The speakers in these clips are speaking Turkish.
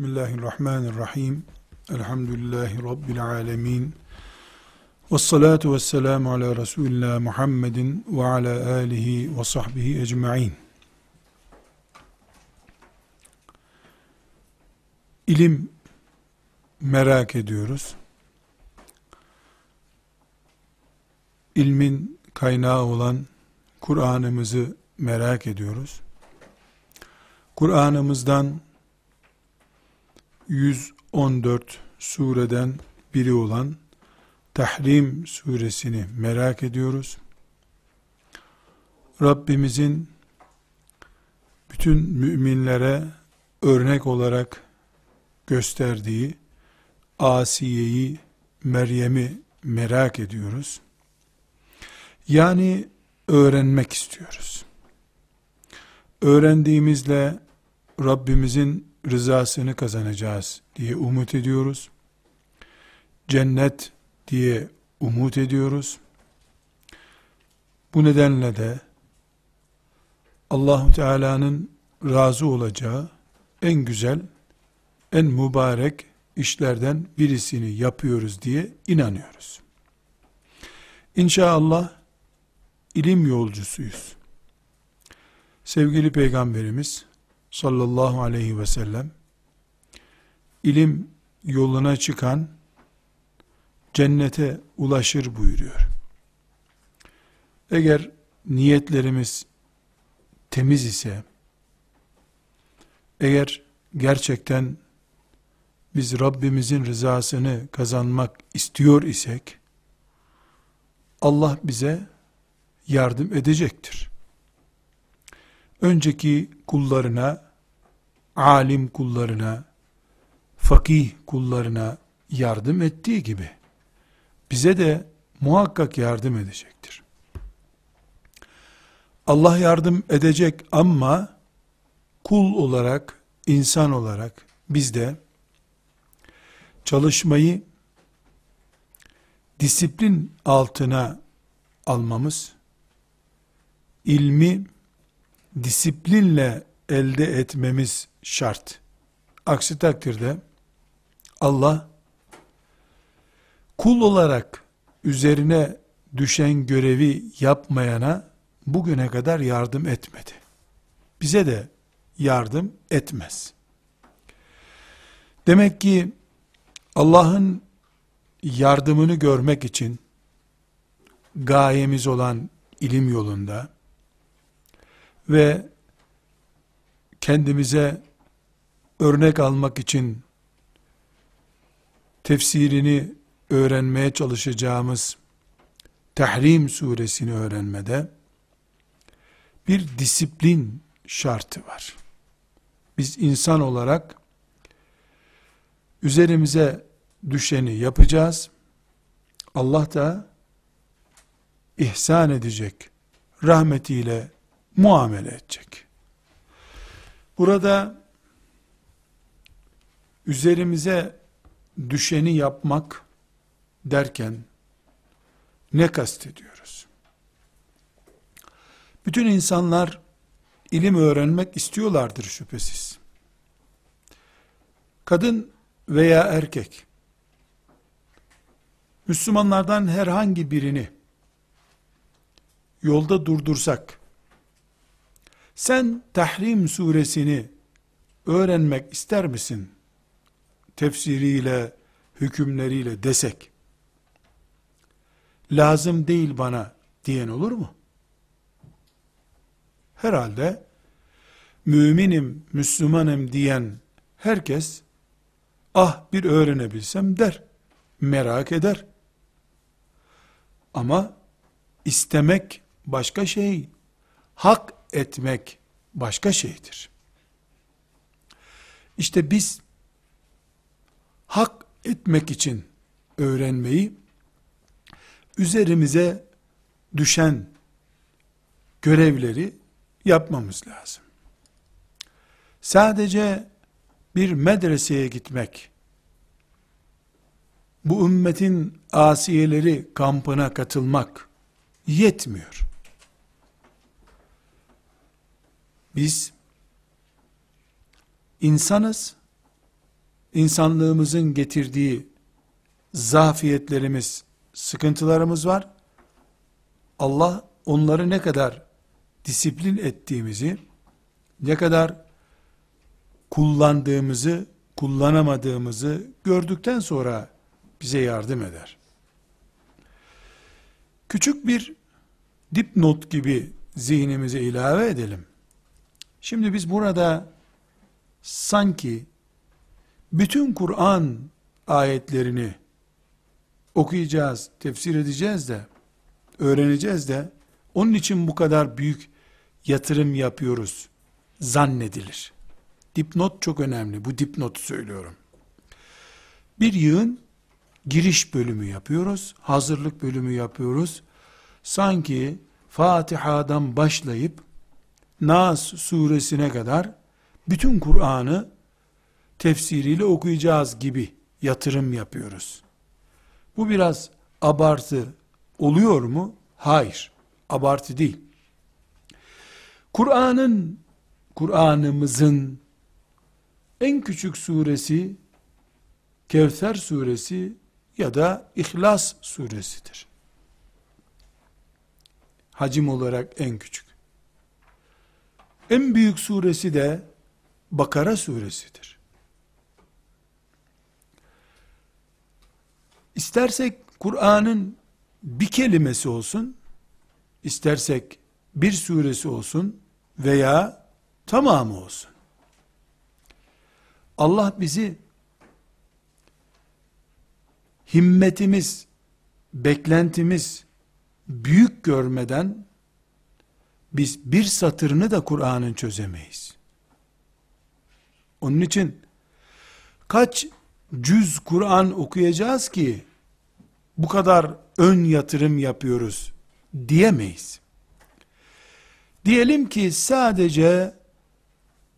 Bismillahirrahmanirrahim. Elhamdülillahi Rabbil alemin. Ve salatu ve selamu ala Resulillah Muhammedin ve ala alihi ve sahbihi ecma'in. İlim merak ediyoruz. İlmin kaynağı olan Kur'an'ımızı merak ediyoruz. Kur'an'ımızdan 114 sureden biri olan Tahrim suresini merak ediyoruz. Rabbimizin bütün müminlere örnek olarak gösterdiği Asiye'yi, Meryem'i merak ediyoruz. Yani öğrenmek istiyoruz. Öğrendiğimizle Rabbimizin rızasını kazanacağız diye umut ediyoruz. Cennet diye umut ediyoruz. Bu nedenle de Allahu Teala'nın razı olacağı en güzel, en mübarek işlerden birisini yapıyoruz diye inanıyoruz. İnşallah ilim yolcusuyuz. Sevgili Peygamberimiz sallallahu aleyhi ve sellem ilim yoluna çıkan cennete ulaşır buyuruyor. Eğer niyetlerimiz temiz ise eğer gerçekten biz Rabbimizin rızasını kazanmak istiyor isek Allah bize yardım edecektir önceki kullarına, alim kullarına, fakih kullarına yardım ettiği gibi, bize de muhakkak yardım edecektir. Allah yardım edecek ama, kul olarak, insan olarak, biz de, çalışmayı, disiplin altına almamız, ilmi, disiplinle elde etmemiz şart. Aksi takdirde Allah kul olarak üzerine düşen görevi yapmayana bugüne kadar yardım etmedi. Bize de yardım etmez. Demek ki Allah'ın yardımını görmek için gayemiz olan ilim yolunda ve kendimize örnek almak için tefsirini öğrenmeye çalışacağımız Tahrim suresini öğrenmede bir disiplin şartı var. Biz insan olarak üzerimize düşeni yapacağız. Allah da ihsan edecek rahmetiyle muamele edecek. Burada üzerimize düşeni yapmak derken ne kastediyoruz? Bütün insanlar ilim öğrenmek istiyorlardır şüphesiz. Kadın veya erkek Müslümanlardan herhangi birini yolda durdursak sen Tahrim suresini öğrenmek ister misin? Tefsiriyle, hükümleriyle desek, lazım değil bana diyen olur mu? Herhalde, müminim, Müslümanım diyen herkes, ah bir öğrenebilsem der, merak eder. Ama istemek başka şey, hak etmek başka şeydir. İşte biz hak etmek için öğrenmeyi üzerimize düşen görevleri yapmamız lazım. Sadece bir medreseye gitmek, bu ümmetin asiyeleri kampına katılmak yetmiyor. Biz insanız insanlığımızın getirdiği zafiyetlerimiz, sıkıntılarımız var. Allah onları ne kadar disiplin ettiğimizi, ne kadar kullandığımızı, kullanamadığımızı gördükten sonra bize yardım eder. Küçük bir dipnot gibi zihnimize ilave edelim. Şimdi biz burada sanki bütün Kur'an ayetlerini okuyacağız, tefsir edeceğiz de, öğreneceğiz de, onun için bu kadar büyük yatırım yapıyoruz zannedilir. Dipnot çok önemli. Bu dipnotu söylüyorum. Bir yığın giriş bölümü yapıyoruz. Hazırlık bölümü yapıyoruz. Sanki Fatiha'dan başlayıp Nas suresine kadar bütün Kur'an'ı tefsiriyle okuyacağız gibi yatırım yapıyoruz. Bu biraz abartı oluyor mu? Hayır. Abartı değil. Kur'an'ın Kur'an'ımızın en küçük suresi Kevser suresi ya da İhlas suresidir. Hacim olarak en küçük. En büyük suresi de Bakara suresidir. İstersek Kur'an'ın bir kelimesi olsun, istersek bir suresi olsun veya tamamı olsun. Allah bizi himmetimiz, beklentimiz büyük görmeden biz bir satırını da Kur'an'ın çözemeyiz. Onun için kaç cüz Kur'an okuyacağız ki bu kadar ön yatırım yapıyoruz diyemeyiz. Diyelim ki sadece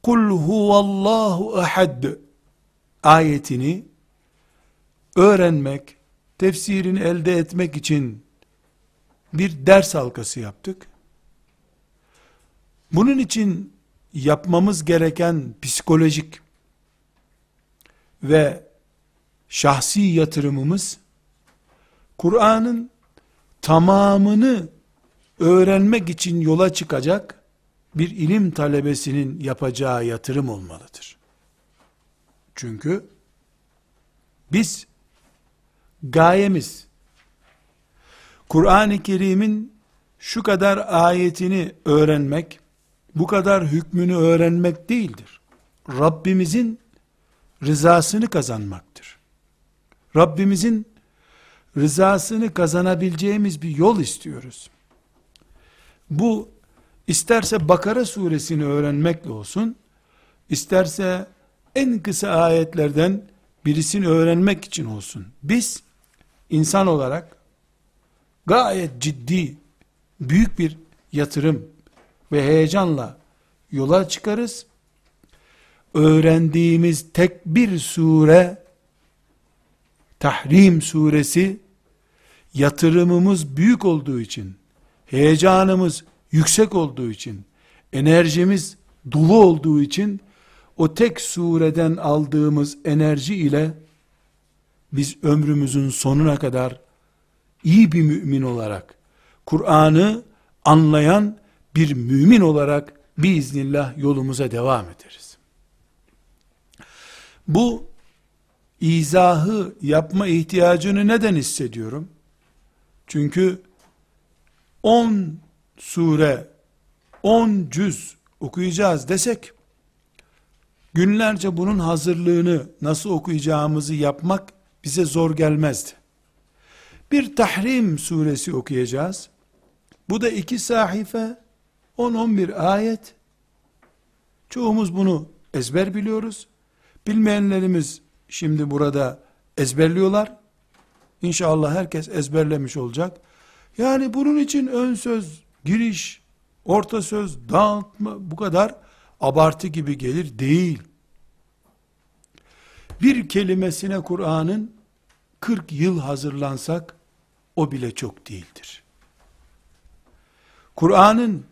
kul huvallahu ehad ayetini öğrenmek, tefsirini elde etmek için bir ders halkası yaptık. Bunun için yapmamız gereken psikolojik ve şahsi yatırımımız Kur'an'ın tamamını öğrenmek için yola çıkacak bir ilim talebesinin yapacağı yatırım olmalıdır. Çünkü biz gayemiz Kur'an-ı Kerim'in şu kadar ayetini öğrenmek, bu kadar hükmünü öğrenmek değildir. Rabbimizin rızasını kazanmaktır. Rabbimizin rızasını kazanabileceğimiz bir yol istiyoruz. Bu isterse Bakara suresini öğrenmekle olsun, isterse en kısa ayetlerden birisini öğrenmek için olsun. Biz insan olarak gayet ciddi, büyük bir yatırım ve heyecanla yola çıkarız. Öğrendiğimiz tek bir sure, Tahrim suresi, yatırımımız büyük olduğu için, heyecanımız yüksek olduğu için, enerjimiz dolu olduğu için, o tek sureden aldığımız enerji ile, biz ömrümüzün sonuna kadar, iyi bir mümin olarak, Kur'an'ı anlayan bir mümin olarak biiznillah yolumuza devam ederiz. Bu izahı yapma ihtiyacını neden hissediyorum? Çünkü 10 sure, 10 cüz okuyacağız desek, günlerce bunun hazırlığını nasıl okuyacağımızı yapmak bize zor gelmezdi. Bir Tahrim suresi okuyacağız. Bu da iki sahife, 10-11 ayet. Çoğumuz bunu ezber biliyoruz. Bilmeyenlerimiz şimdi burada ezberliyorlar. İnşallah herkes ezberlemiş olacak. Yani bunun için ön söz, giriş, orta söz, dağıtma bu kadar abartı gibi gelir değil. Bir kelimesine Kur'an'ın 40 yıl hazırlansak o bile çok değildir. Kur'an'ın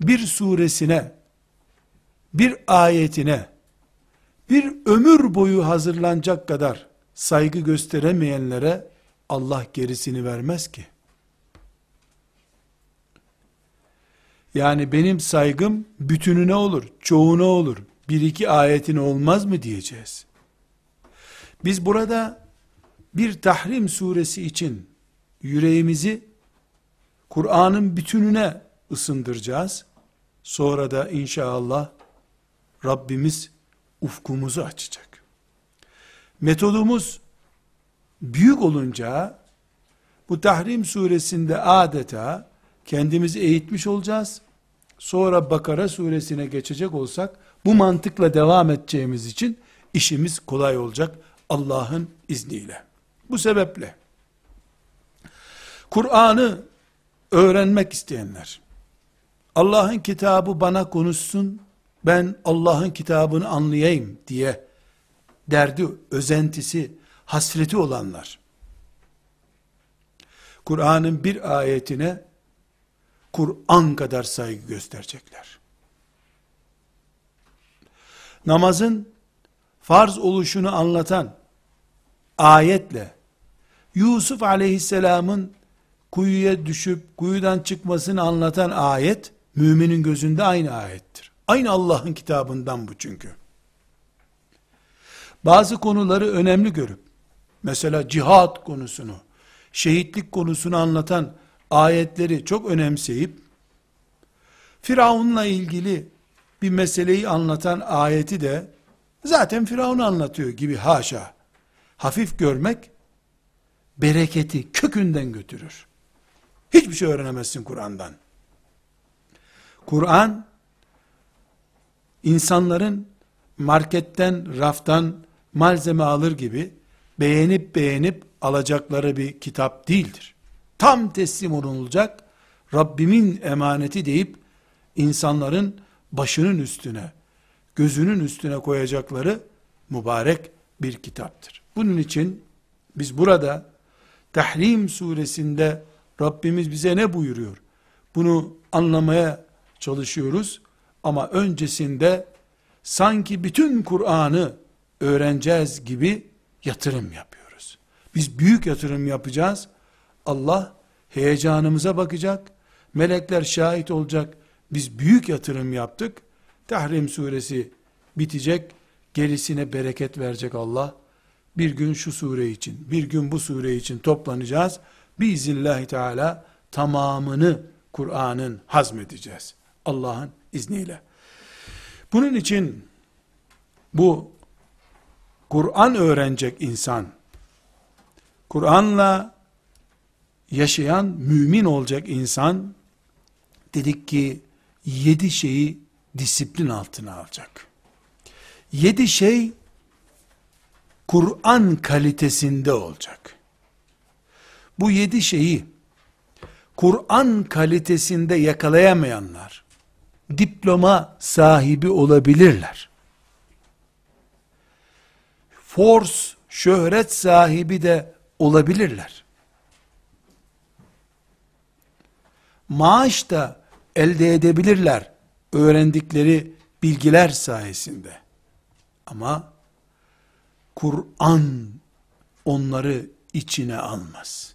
bir suresine, bir ayetine bir ömür boyu hazırlanacak kadar saygı gösteremeyenlere Allah gerisini vermez ki. Yani benim saygım bütününe olur, çoğuna olur. Bir iki ayetine olmaz mı diyeceğiz. Biz burada bir tahrim suresi için yüreğimizi Kur'an'ın bütününe ısındıracağız. Sonra da inşallah Rabbimiz ufkumuzu açacak. Metodumuz büyük olunca bu Tahrim suresinde adeta kendimizi eğitmiş olacağız. Sonra Bakara suresine geçecek olsak bu mantıkla devam edeceğimiz için işimiz kolay olacak Allah'ın izniyle. Bu sebeple Kur'an'ı öğrenmek isteyenler Allah'ın kitabı bana konuşsun ben Allah'ın kitabını anlayayım diye derdi, özentisi, hasreti olanlar Kur'an'ın bir ayetine Kur'an kadar saygı gösterecekler. Namazın farz oluşunu anlatan ayetle Yusuf aleyhisselamın kuyuya düşüp kuyudan çıkmasını anlatan ayet müminin gözünde aynı ayettir. Aynı Allah'ın kitabından bu çünkü. Bazı konuları önemli görüp mesela cihat konusunu, şehitlik konusunu anlatan ayetleri çok önemseyip Firavun'la ilgili bir meseleyi anlatan ayeti de zaten Firavun anlatıyor gibi haşa. Hafif görmek bereketi kökünden götürür. Hiçbir şey öğrenemezsin Kur'an'dan. Kur'an insanların marketten, raftan malzeme alır gibi beğenip beğenip alacakları bir kitap değildir. Tam teslim olunacak Rabbimin emaneti deyip insanların başının üstüne, gözünün üstüne koyacakları mübarek bir kitaptır. Bunun için biz burada Tahrim suresinde Rabbimiz bize ne buyuruyor? Bunu anlamaya çalışıyoruz ama öncesinde sanki bütün Kur'an'ı öğreneceğiz gibi yatırım yapıyoruz. Biz büyük yatırım yapacağız. Allah heyecanımıza bakacak. Melekler şahit olacak. Biz büyük yatırım yaptık. Tahrim suresi bitecek. Gerisine bereket verecek Allah. Bir gün şu sure için, bir gün bu sure için toplanacağız. Biiznillahü Teala tamamını Kur'an'ın hazmedeceğiz. Allah'ın izniyle. Bunun için bu Kur'an öğrenecek insan, Kur'an'la yaşayan mümin olacak insan, dedik ki yedi şeyi disiplin altına alacak. Yedi şey Kur'an kalitesinde olacak. Bu yedi şeyi Kur'an kalitesinde yakalayamayanlar diploma sahibi olabilirler. Force, şöhret sahibi de olabilirler. Maaş da elde edebilirler öğrendikleri bilgiler sayesinde. Ama Kur'an onları içine almaz.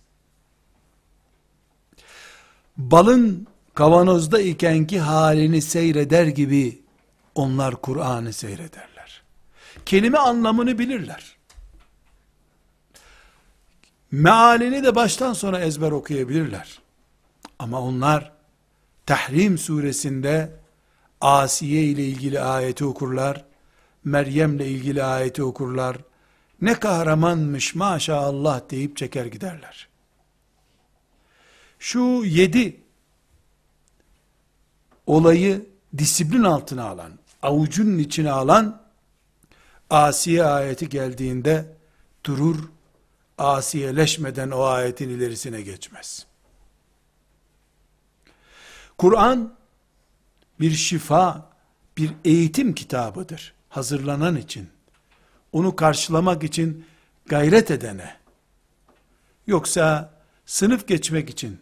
Balın kavanozda ikenki halini seyreder gibi onlar Kur'an'ı seyrederler. Kelime anlamını bilirler. Mealini de baştan sona ezber okuyabilirler. Ama onlar Tahrim suresinde Asiye ile ilgili ayeti okurlar. Meryem ile ilgili ayeti okurlar. Ne kahramanmış maşallah deyip çeker giderler. Şu yedi olayı disiplin altına alan, avucunun içine alan, Asiye ayeti geldiğinde durur, asiyeleşmeden o ayetin ilerisine geçmez. Kur'an bir şifa, bir eğitim kitabıdır. Hazırlanan için, onu karşılamak için gayret edene, yoksa sınıf geçmek için,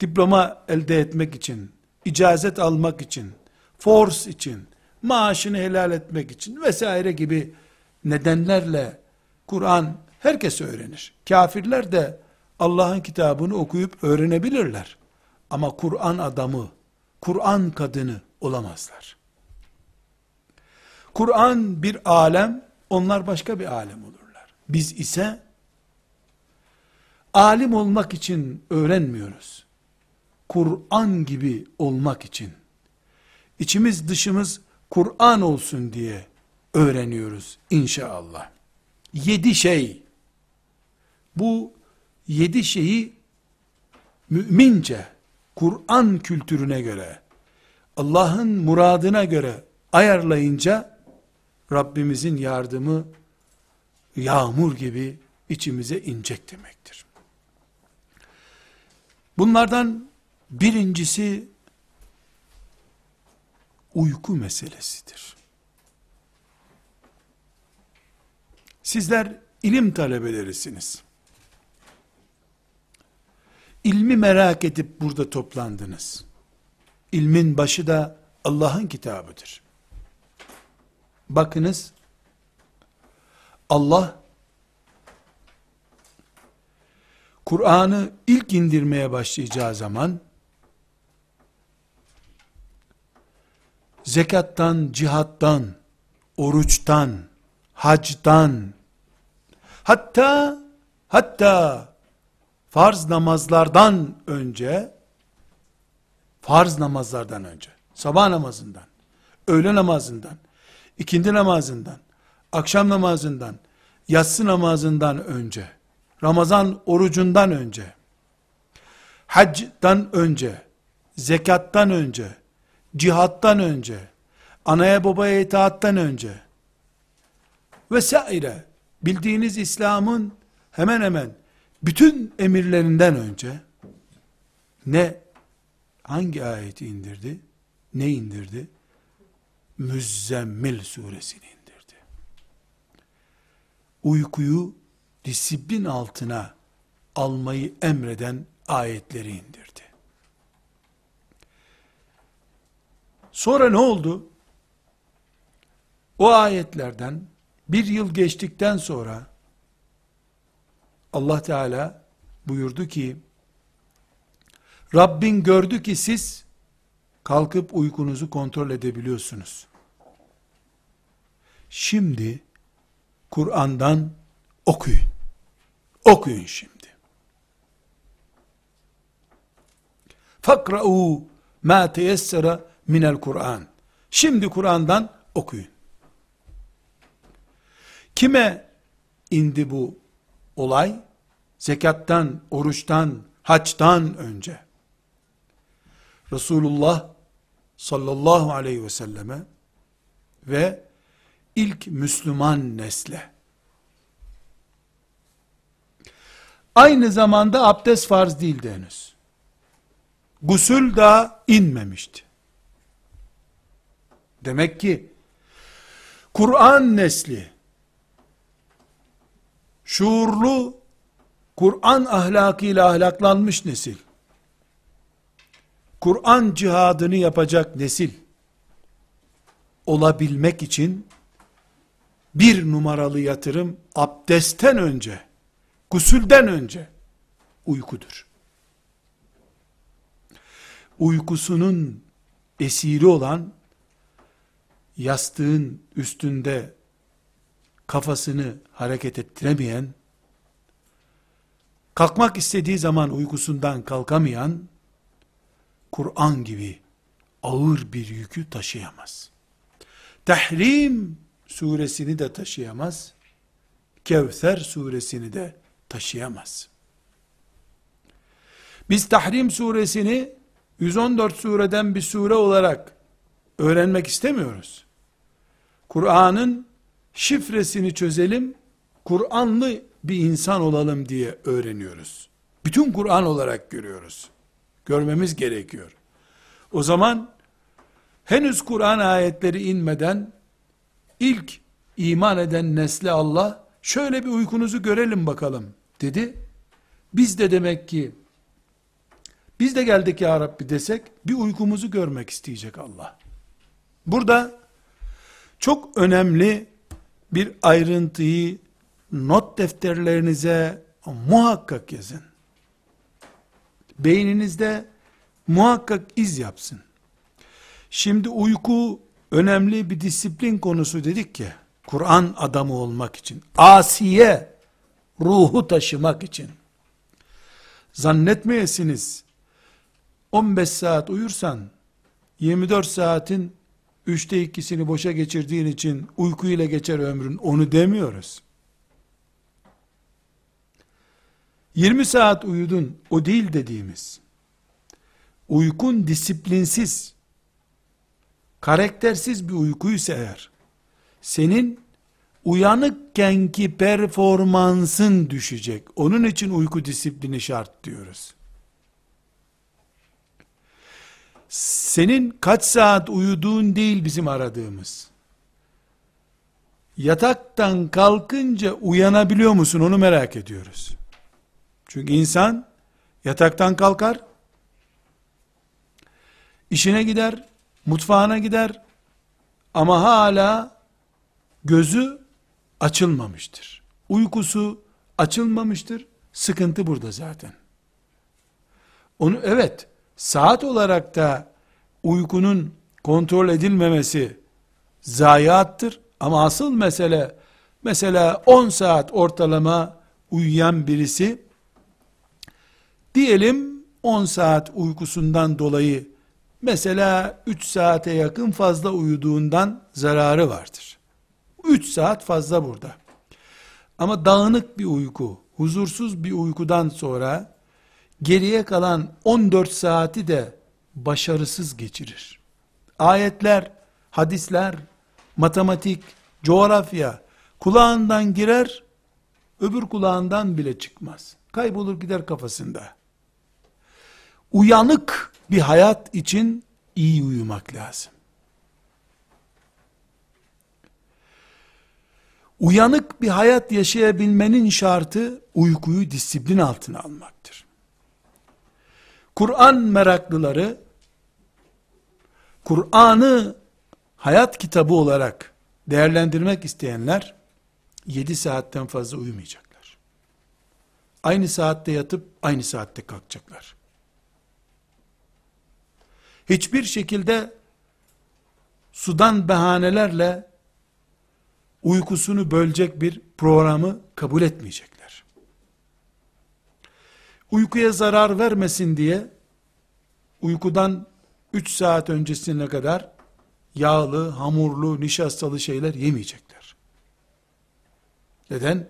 diploma elde etmek için, icazet almak için, force için, maaşını helal etmek için vesaire gibi nedenlerle Kur'an herkes öğrenir. Kafirler de Allah'ın kitabını okuyup öğrenebilirler. Ama Kur'an adamı, Kur'an kadını olamazlar. Kur'an bir alem, onlar başka bir alem olurlar. Biz ise alim olmak için öğrenmiyoruz. Kur'an gibi olmak için, içimiz dışımız Kur'an olsun diye öğreniyoruz inşallah. Yedi şey, bu yedi şeyi mümince, Kur'an kültürüne göre, Allah'ın muradına göre ayarlayınca, Rabbimizin yardımı yağmur gibi içimize inecek demektir. Bunlardan birincisi uyku meselesidir. Sizler ilim talebelerisiniz. İlmi merak edip burada toplandınız. İlmin başı da Allah'ın kitabıdır. Bakınız, Allah, Kur'an'ı ilk indirmeye başlayacağı zaman, zekattan, cihattan, oruçtan, hacdan, hatta, hatta, farz namazlardan önce, farz namazlardan önce, sabah namazından, öğle namazından, ikindi namazından, akşam namazından, yatsı namazından önce, Ramazan orucundan önce, hacdan önce, zekattan önce, cihattan önce, anaya babaya itaattan önce, vesaire, bildiğiniz İslam'ın hemen hemen bütün emirlerinden önce, ne, hangi ayeti indirdi, ne indirdi? Müzzemmil suresini indirdi. Uykuyu disiplin altına almayı emreden ayetleri indirdi. Sonra ne oldu? O ayetlerden bir yıl geçtikten sonra Allah Teala buyurdu ki Rabbin gördü ki siz kalkıp uykunuzu kontrol edebiliyorsunuz. Şimdi Kur'an'dan okuyun. Okuyun şimdi. Fakra'u ma teyessera minel Kur'an. Şimdi Kur'an'dan okuyun. Kime indi bu olay? Zekattan, oruçtan, haçtan önce. Resulullah sallallahu aleyhi ve selleme ve ilk Müslüman nesle. Aynı zamanda abdest farz değildi henüz. Gusül daha inmemişti. Demek ki Kur'an nesli şuurlu Kur'an ahlakıyla ahlaklanmış nesil Kur'an cihadını yapacak nesil olabilmek için bir numaralı yatırım abdestten önce, gusülden önce uykudur. Uykusunun esiri olan yastığın üstünde kafasını hareket ettiremeyen, kalkmak istediği zaman uykusundan kalkamayan, Kur'an gibi ağır bir yükü taşıyamaz. Tahrim suresini de taşıyamaz. Kevser suresini de taşıyamaz. Biz Tahrim suresini 114 sureden bir sure olarak öğrenmek istemiyoruz. Kur'an'ın şifresini çözelim, Kur'anlı bir insan olalım diye öğreniyoruz. Bütün Kur'an olarak görüyoruz. Görmemiz gerekiyor. O zaman henüz Kur'an ayetleri inmeden ilk iman eden nesle Allah şöyle bir uykunuzu görelim bakalım dedi. Biz de demek ki biz de geldik ya Rabbi desek bir uykumuzu görmek isteyecek Allah. Burada Çok önemli bir ayrıntıyı not defterlerinize muhakkak yazın. Beyninizde muhakkak iz yapsın. Şimdi uyku önemli bir disiplin konusu dedik ya. Kur'an adamı olmak için. Asiye ruhu taşımak için. Zannetmeyesiniz. 15 saat uyursan 24 saatin üçte ikisini boşa geçirdiğin için uykuyla geçer ömrün onu demiyoruz. 20 saat uyudun o değil dediğimiz. Uykun disiplinsiz, karaktersiz bir uykuysa eğer, senin uyanıkkenki performansın düşecek. Onun için uyku disiplini şart diyoruz. Senin kaç saat uyuduğun değil bizim aradığımız. Yataktan kalkınca uyanabiliyor musun onu merak ediyoruz. Çünkü insan yataktan kalkar, işine gider, mutfağına gider ama hala gözü açılmamıştır. Uykusu açılmamıştır. Sıkıntı burada zaten. Onu evet saat olarak da uykunun kontrol edilmemesi zayiattır ama asıl mesele mesela 10 saat ortalama uyuyan birisi diyelim 10 saat uykusundan dolayı mesela 3 saate yakın fazla uyuduğundan zararı vardır. 3 saat fazla burada. Ama dağınık bir uyku, huzursuz bir uykudan sonra geriye kalan 14 saati de başarısız geçirir. Ayetler, hadisler, matematik, coğrafya kulağından girer, öbür kulağından bile çıkmaz. Kaybolur gider kafasında. Uyanık bir hayat için iyi uyumak lazım. Uyanık bir hayat yaşayabilmenin şartı uykuyu disiplin altına almaktır. Kur'an meraklıları Kur'an'ı hayat kitabı olarak değerlendirmek isteyenler 7 saatten fazla uyumayacaklar. Aynı saatte yatıp aynı saatte kalkacaklar. Hiçbir şekilde sudan bahanelerle uykusunu bölecek bir programı kabul etmeyecekler. Uykuya zarar vermesin diye uykudan 3 saat öncesine kadar yağlı, hamurlu, nişastalı şeyler yemeyecekler. Neden?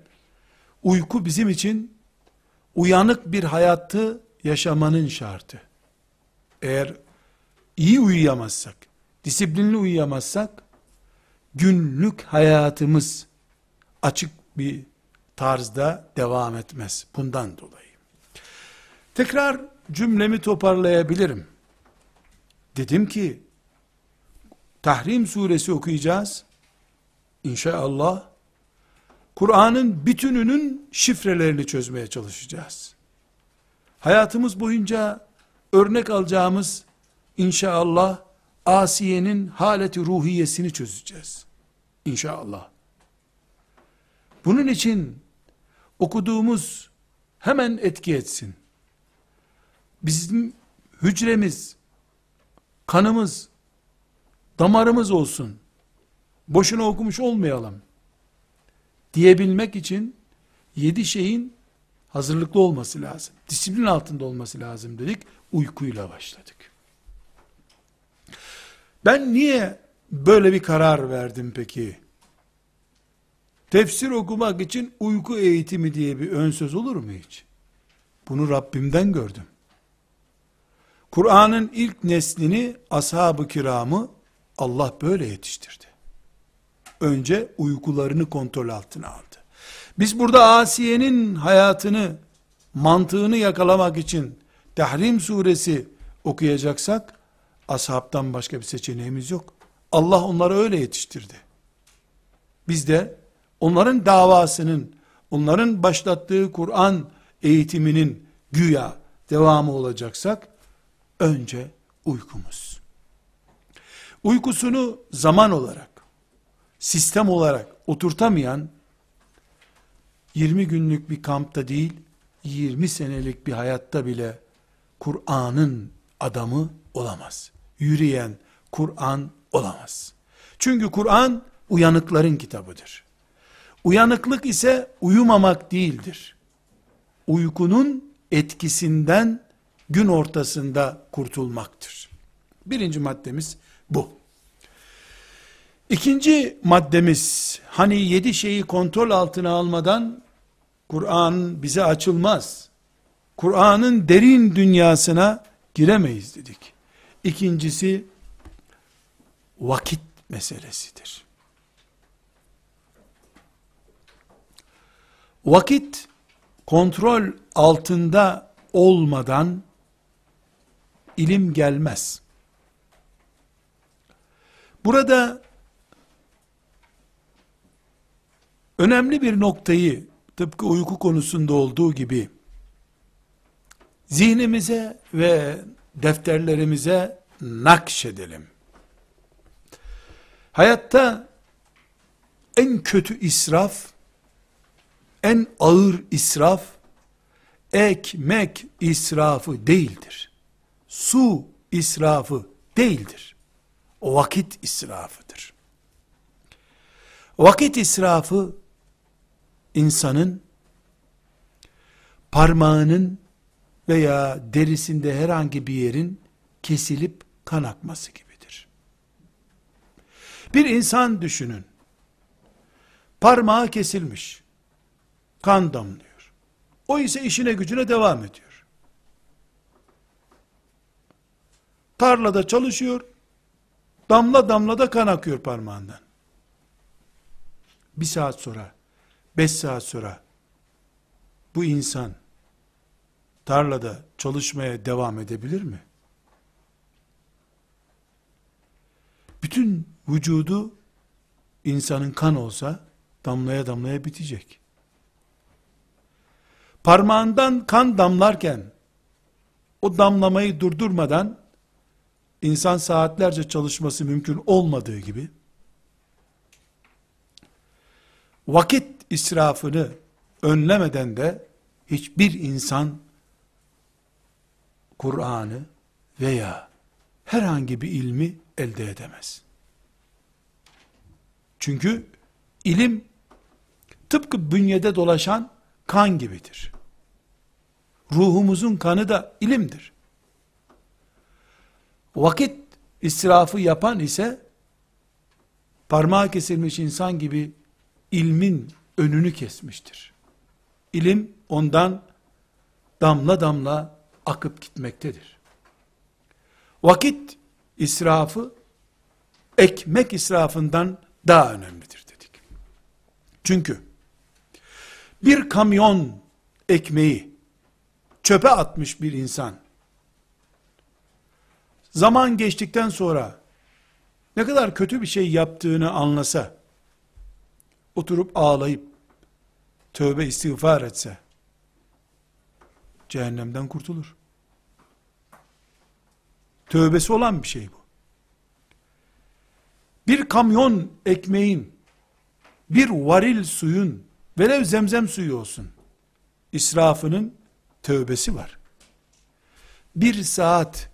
Uyku bizim için uyanık bir hayatı yaşamanın şartı. Eğer iyi uyuyamazsak, disiplinli uyuyamazsak, günlük hayatımız açık bir tarzda devam etmez. Bundan dolayı. Tekrar cümlemi toparlayabilirim. Dedim ki, Tahrim suresi okuyacağız. İnşallah, Kur'an'ın bütününün şifrelerini çözmeye çalışacağız. Hayatımız boyunca örnek alacağımız inşallah Asiye'nin haleti ruhiyesini çözeceğiz. İnşallah. Bunun için okuduğumuz hemen etki etsin. Bizim hücremiz, kanımız, damarımız olsun. Boşuna okumuş olmayalım. Diyebilmek için yedi şeyin hazırlıklı olması lazım. Disiplin altında olması lazım dedik. Uykuyla başladık. Ben niye böyle bir karar verdim peki? Tefsir okumak için uyku eğitimi diye bir ön söz olur mu hiç? Bunu Rabbimden gördüm. Kur'an'ın ilk neslini, ashab-ı kiramı Allah böyle yetiştirdi. Önce uykularını kontrol altına aldı. Biz burada Asiye'nin hayatını, mantığını yakalamak için Tahrim suresi okuyacaksak, ashabtan başka bir seçeneğimiz yok. Allah onları öyle yetiştirdi. Biz de onların davasının, onların başlattığı Kur'an eğitiminin güya devamı olacaksak, önce uykumuz. Uykusunu zaman olarak, sistem olarak oturtamayan 20 günlük bir kampta değil 20 senelik bir hayatta bile Kur'an'ın adamı olamaz. Yürüyen Kur'an olamaz. Çünkü Kur'an uyanıkların kitabıdır. Uyanıklık ise uyumamak değildir. Uykunun etkisinden gün ortasında kurtulmaktır. Birinci maddemiz bu. İkinci maddemiz, hani yedi şeyi kontrol altına almadan Kur'an bize açılmaz. Kur'an'ın derin dünyasına giremeyiz dedik. İkincisi, vakit meselesidir. Vakit kontrol altında olmadan ilim gelmez. Burada önemli bir noktayı tıpkı uyku konusunda olduğu gibi zihnimize ve defterlerimize nakşedelim. Hayatta en kötü israf, en ağır israf, ekmek israfı değildir. Su israfı değildir. O vakit israfıdır. Vakit israfı insanın parmağının veya derisinde herhangi bir yerin kesilip kan akması gibidir. Bir insan düşünün. Parmağı kesilmiş. Kan damlıyor. O ise işine gücüne devam ediyor. Tarlada çalışıyor. Damla damla da kan akıyor parmağından. Bir saat sonra, beş saat sonra bu insan tarlada çalışmaya devam edebilir mi? Bütün vücudu insanın kan olsa damlaya damlaya bitecek. Parmağından kan damlarken o damlamayı durdurmadan insan saatlerce çalışması mümkün olmadığı gibi vakit israfını önlemeden de hiçbir insan Kur'an'ı veya herhangi bir ilmi elde edemez. Çünkü ilim tıpkı bünyede dolaşan kan gibidir. Ruhumuzun kanı da ilimdir. Vakit israfı yapan ise parmağı kesilmiş insan gibi ilmin önünü kesmiştir. İlim ondan damla damla akıp gitmektedir. Vakit israfı ekmek israfından daha önemlidir dedik. Çünkü bir kamyon ekmeği çöpe atmış bir insan zaman geçtikten sonra ne kadar kötü bir şey yaptığını anlasa oturup ağlayıp tövbe istiğfar etse cehennemden kurtulur. Tövbesi olan bir şey bu. Bir kamyon ekmeğin, bir varil suyun, velev zemzem suyu olsun, israfının tövbesi var. Bir saat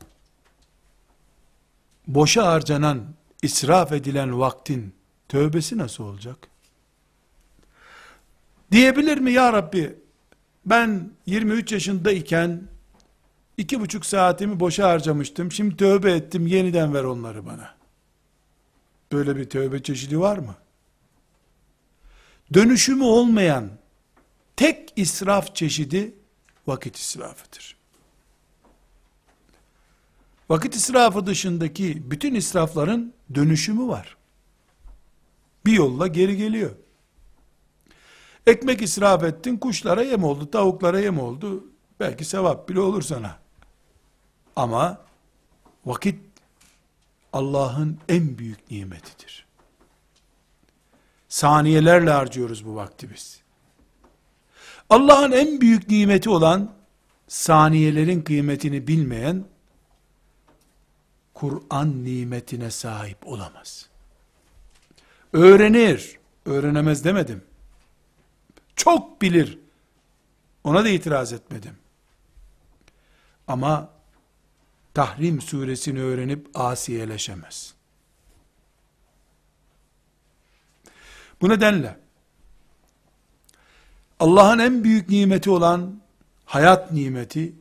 boşa harcanan, israf edilen vaktin tövbesi nasıl olacak? Diyebilir mi ya Rabbi, ben 23 yaşındayken iki buçuk saatimi boşa harcamıştım. Şimdi tövbe ettim. Yeniden ver onları bana. Böyle bir tövbe çeşidi var mı? Dönüşümü olmayan tek israf çeşidi vakit israfıdır. Vakit israfı dışındaki bütün israfların dönüşümü var. Bir yolla geri geliyor. Ekmek israf ettin, kuşlara yem oldu, tavuklara yem oldu. Belki sevap bile olur sana. Ama vakit Allah'ın en büyük nimetidir. Saniyelerle harcıyoruz bu vakti biz. Allah'ın en büyük nimeti olan saniyelerin kıymetini bilmeyen Kur'an nimetine sahip olamaz. Öğrenir. Öğrenemez demedim. Çok bilir. Ona da itiraz etmedim. Ama Tahrim suresini öğrenip asiyeleşemez. Bu nedenle Allah'ın en büyük nimeti olan hayat nimeti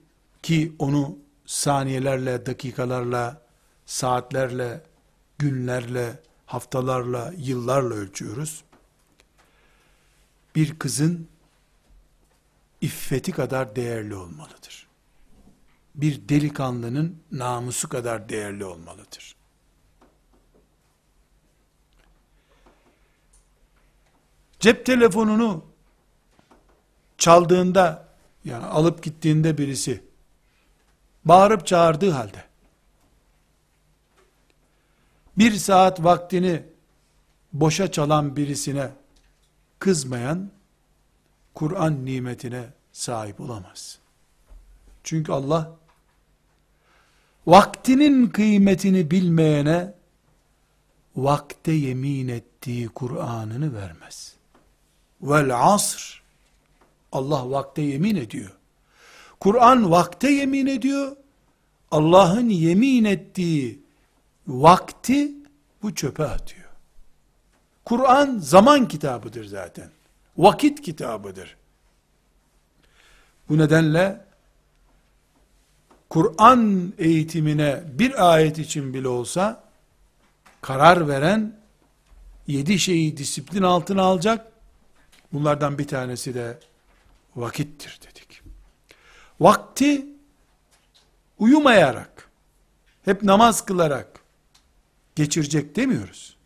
ki onu saniyelerle, dakikalarla, saatlerle, günlerle, haftalarla, yıllarla ölçüyoruz. Bir kızın iffeti kadar değerli olmalıdır. Bir delikanlının namusu kadar değerli olmalıdır. Cep telefonunu çaldığında yani alıp gittiğinde birisi bağırıp çağırdığı halde bir saat vaktini boşa çalan birisine kızmayan Kur'an nimetine sahip olamaz. Çünkü Allah vaktinin kıymetini bilmeyene vakte yemin ettiği Kur'an'ını vermez. Vel asr Allah vakte yemin ediyor. Kur'an vakte yemin ediyor. Allah'ın yemin ettiği vakti bu çöpe atıyor. Kur'an zaman kitabıdır zaten. Vakit kitabıdır. Bu nedenle Kur'an eğitimine bir ayet için bile olsa karar veren yedi şeyi disiplin altına alacak. Bunlardan bir tanesi de vakittir dedik. Vakti uyumayarak, hep namaz kılarak geçirecek demiyoruz.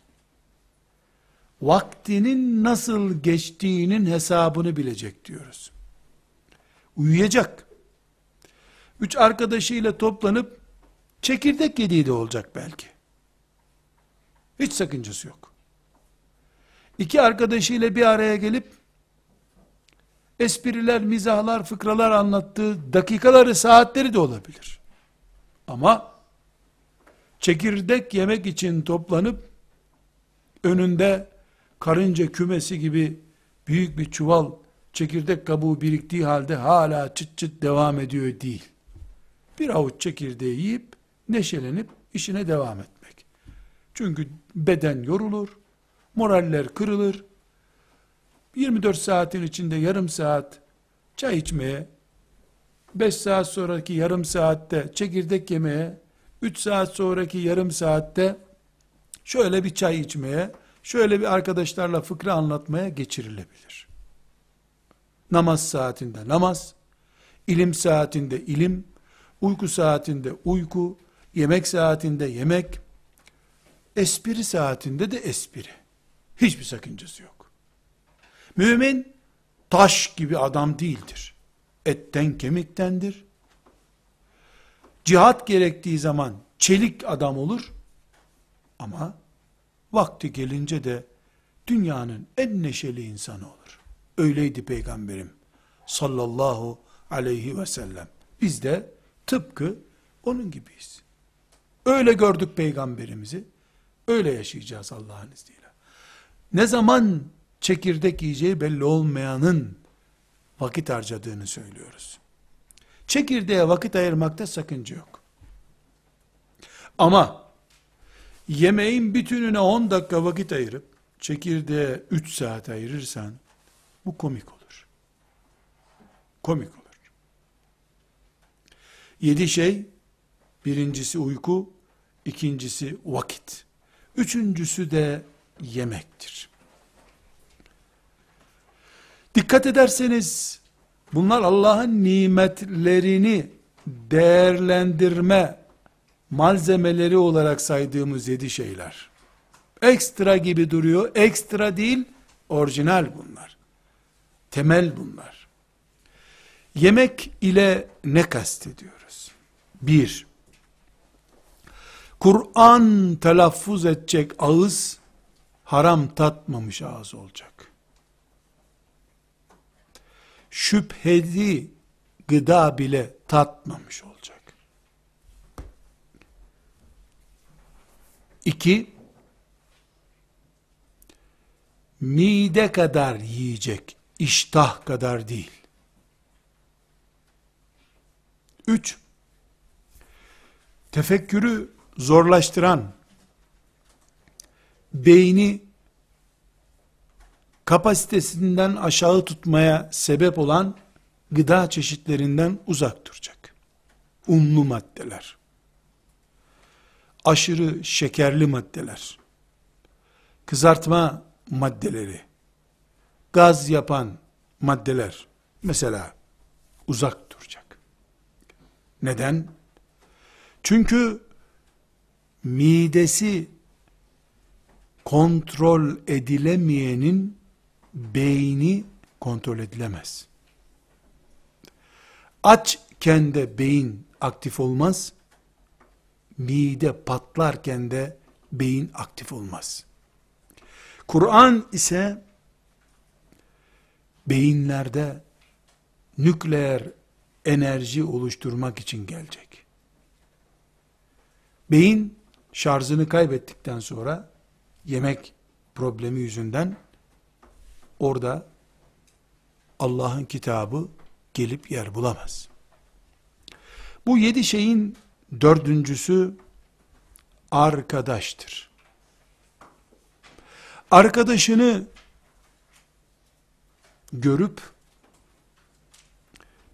Vaktinin nasıl geçtiğinin hesabını bilecek diyoruz. Uyuyacak. Üç arkadaşıyla toplanıp çekirdek yediği de olacak belki. Hiç sakıncası yok. İki arkadaşıyla bir araya gelip espriler, mizahlar, fıkralar anlattığı dakikaları, saatleri de olabilir. Ama çekirdek yemek için toplanıp önünde karınca kümesi gibi büyük bir çuval çekirdek kabuğu biriktiği halde hala çıt çıt devam ediyor değil. Bir avuç çekirdeği yiyip neşelenip işine devam etmek. Çünkü beden yorulur, moraller kırılır, 24 saatin içinde yarım saat çay içmeye, 5 saat sonraki yarım saatte çekirdek yemeye, 3 saat sonraki yarım saatte şöyle bir çay içmeye, şöyle bir arkadaşlarla fıkra anlatmaya geçirilebilir. Namaz saatinde namaz, ilim saatinde ilim, uyku saatinde uyku, yemek saatinde yemek, espri saatinde de espri. Hiçbir sakıncası yok. Mümin taş gibi adam değildir. Etten kemiktendir. Cihat gerektiği zaman çelik adam olur. Ama vakti gelince de dünyanın en neşeli insanı olur. Öyleydi peygamberim sallallahu aleyhi ve sellem. Biz de tıpkı onun gibiyiz. Öyle gördük peygamberimizi. Öyle yaşayacağız Allah'ın izniyle. Ne zaman çekirdek yiyeceği belli olmayanın vakit harcadığını söylüyoruz. Çekirdeğe vakit ayırmakta sakınca yok. Ama yemeğin bütününe 10 dakika vakit ayırıp çekirdeğe 3 saat ayırırsan bu komik olur. Komik olur. Yedi şey birincisi uyku, ikincisi vakit. Üçüncüsü de yemektir. Dikkat ederseniz bunlar Allah'ın nimetlerini değerlendirme malzemeleri olarak saydığımız yedi şeyler. Ekstra gibi duruyor. Ekstra değil, orijinal bunlar. Temel bunlar. Yemek ile ne kastediyoruz? Bir, Kur'an telaffuz edecek ağız, haram tatmamış ağız olacak şüpheli gıda bile tatmamış olacak. İki, mide kadar yiyecek, iştah kadar değil. Üç, tefekkürü zorlaştıran, beyni kapasitesinden aşağı tutmaya sebep olan gıda çeşitlerinden uzak duracak. Unlu maddeler, aşırı şekerli maddeler, kızartma maddeleri, gaz yapan maddeler mesela uzak duracak. Neden? Çünkü midesi kontrol edilemeyenin beyni kontrol edilemez. Açken de beyin aktif olmaz, mide patlarken de beyin aktif olmaz. Kur'an ise beyinlerde nükleer enerji oluşturmak için gelecek. Beyin şarjını kaybettikten sonra yemek problemi yüzünden orada Allah'ın kitabı gelip yer bulamaz. Bu yedi şeyin dördüncüsü arkadaştır. Arkadaşını görüp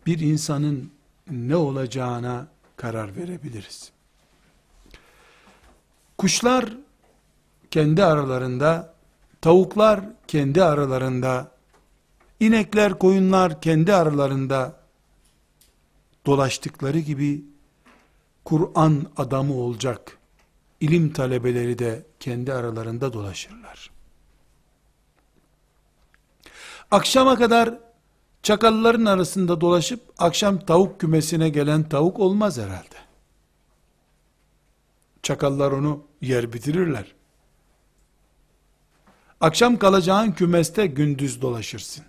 bir insanın ne olacağına karar verebiliriz. Kuşlar kendi aralarında, tavuklar kendi aralarında, inekler, koyunlar kendi aralarında dolaştıkları gibi Kur'an adamı olacak ilim talebeleri de kendi aralarında dolaşırlar. Akşama kadar çakalların arasında dolaşıp akşam tavuk kümesine gelen tavuk olmaz herhalde. Çakallar onu yer bitirirler. Akşam kalacağın kümeste gündüz dolaşırsın.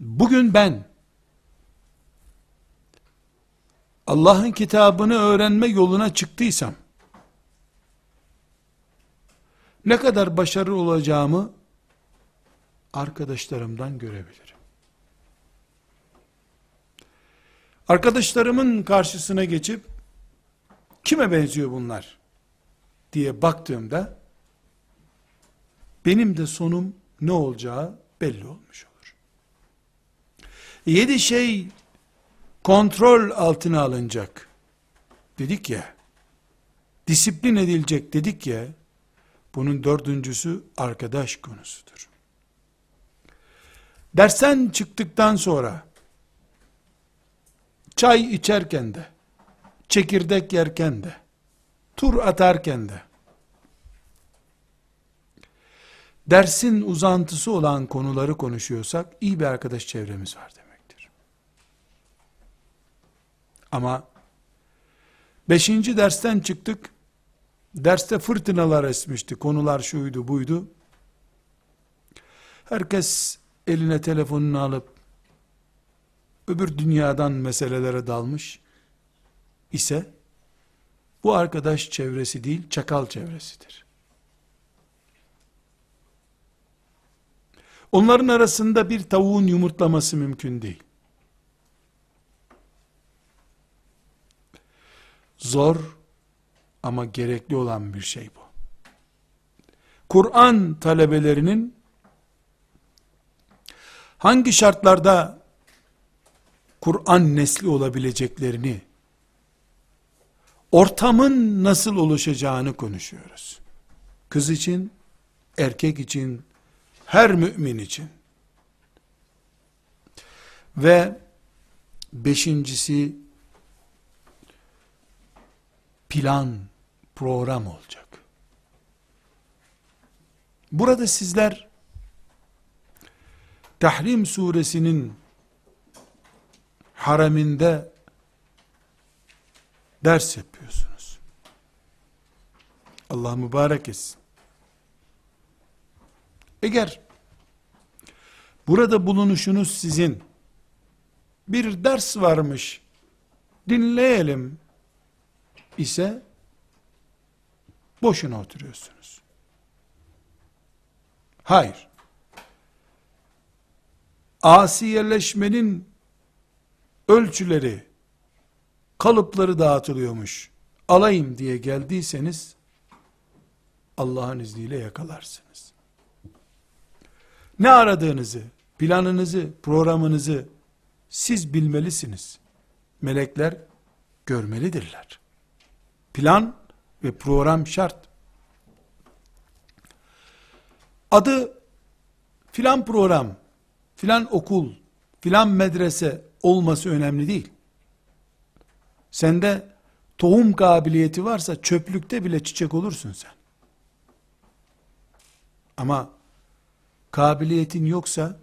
Bugün ben Allah'ın kitabını öğrenme yoluna çıktıysam ne kadar başarılı olacağımı arkadaşlarımdan görebilirim. Arkadaşlarımın karşısına geçip kime benziyor bunlar diye baktığımda benim de sonum ne olacağı belli olmuş olur. Yedi şey kontrol altına alınacak dedik ya, disiplin edilecek dedik ya, bunun dördüncüsü arkadaş konusudur. Dersen çıktıktan sonra, çay içerken de, çekirdek yerken de, tur atarken de, dersin uzantısı olan konuları konuşuyorsak, iyi bir arkadaş çevremiz var demektir. Ama, beşinci dersten çıktık, derste fırtınalar esmişti, konular şuydu buydu, herkes eline telefonunu alıp, öbür dünyadan meselelere dalmış ise, bu arkadaş çevresi değil, çakal çevresidir. Onların arasında bir tavuğun yumurtlaması mümkün değil. Zor ama gerekli olan bir şey bu. Kur'an talebelerinin hangi şartlarda Kur'an nesli olabileceklerini, ortamın nasıl oluşacağını konuşuyoruz. Kız için, erkek için, her mümin için. Ve beşincisi, plan, program olacak. Burada sizler, Tahrim suresinin hareminde ders yapıyorsunuz. Allah mübarek etsin. Eğer burada bulunuşunuz sizin bir ders varmış dinleyelim ise boşuna oturuyorsunuz. Hayır. Asiyeleşmenin ölçüleri, kalıpları dağıtılıyormuş. Alayım diye geldiyseniz Allah'ın izniyle yakalarsınız. Ne aradığınızı, planınızı, programınızı siz bilmelisiniz. Melekler görmelidirler. Plan ve program şart. Adı filan program, filan okul, filan medrese olması önemli değil. Sende tohum kabiliyeti varsa çöplükte bile çiçek olursun sen. Ama kabiliyetin yoksa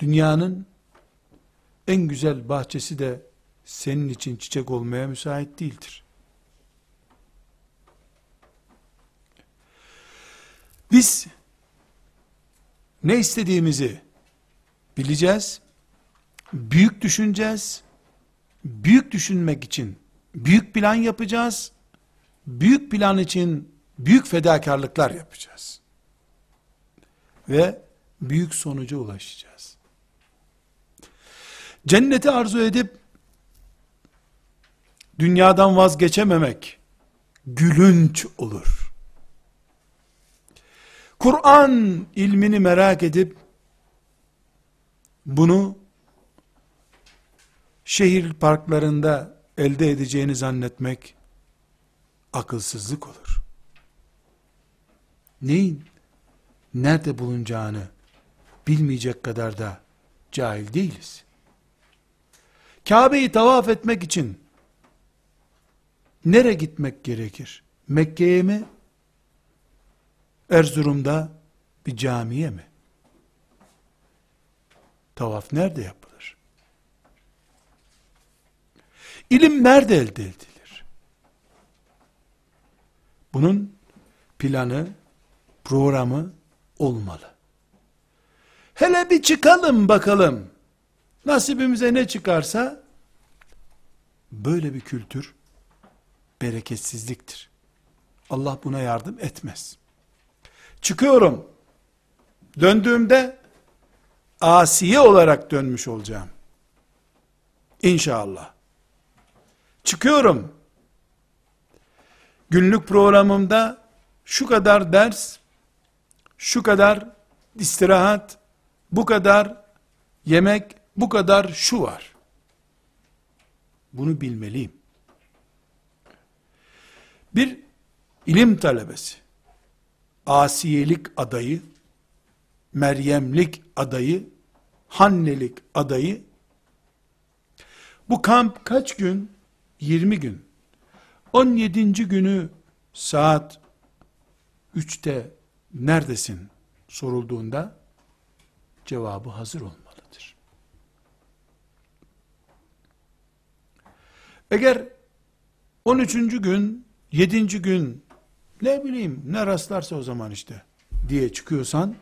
dünyanın en güzel bahçesi de senin için çiçek olmaya müsait değildir. Biz ne istediğimizi bileceğiz, büyük düşüneceğiz, büyük düşünmek için büyük plan yapacağız, büyük plan için büyük fedakarlıklar yapacağız. Ve büyük sonuca ulaşacağız. Cenneti arzu edip dünyadan vazgeçememek gülünç olur. Kur'an ilmini merak edip bunu şehir parklarında elde edeceğini zannetmek akılsızlık olur. Neyin nerede bulunacağını bilmeyecek kadar da cahil değiliz. Kabe'yi tavaf etmek için nere gitmek gerekir? Mekke'ye mi? Erzurum'da bir camiye mi? Tavaf nerede yapılır? İlim nerede elde edilir? Bunun planı, programı olmalı. Hele bir çıkalım bakalım. Nasibimize ne çıkarsa böyle bir kültür bereketsizliktir. Allah buna yardım etmez. Çıkıyorum. Döndüğümde asiye olarak dönmüş olacağım. İnşallah. Çıkıyorum. Günlük programımda şu kadar ders, şu kadar istirahat, bu kadar yemek, bu kadar şu var. Bunu bilmeliyim. Bir ilim talebesi, asiyelik adayı, Meryemlik adayı, Hannelik adayı, bu kamp kaç gün? 20 gün. 17. günü saat 3'te neredesin sorulduğunda cevabı hazır olmalıdır. Eğer 13. gün, 7. gün ne bileyim ne rastlarsa o zaman işte diye çıkıyorsan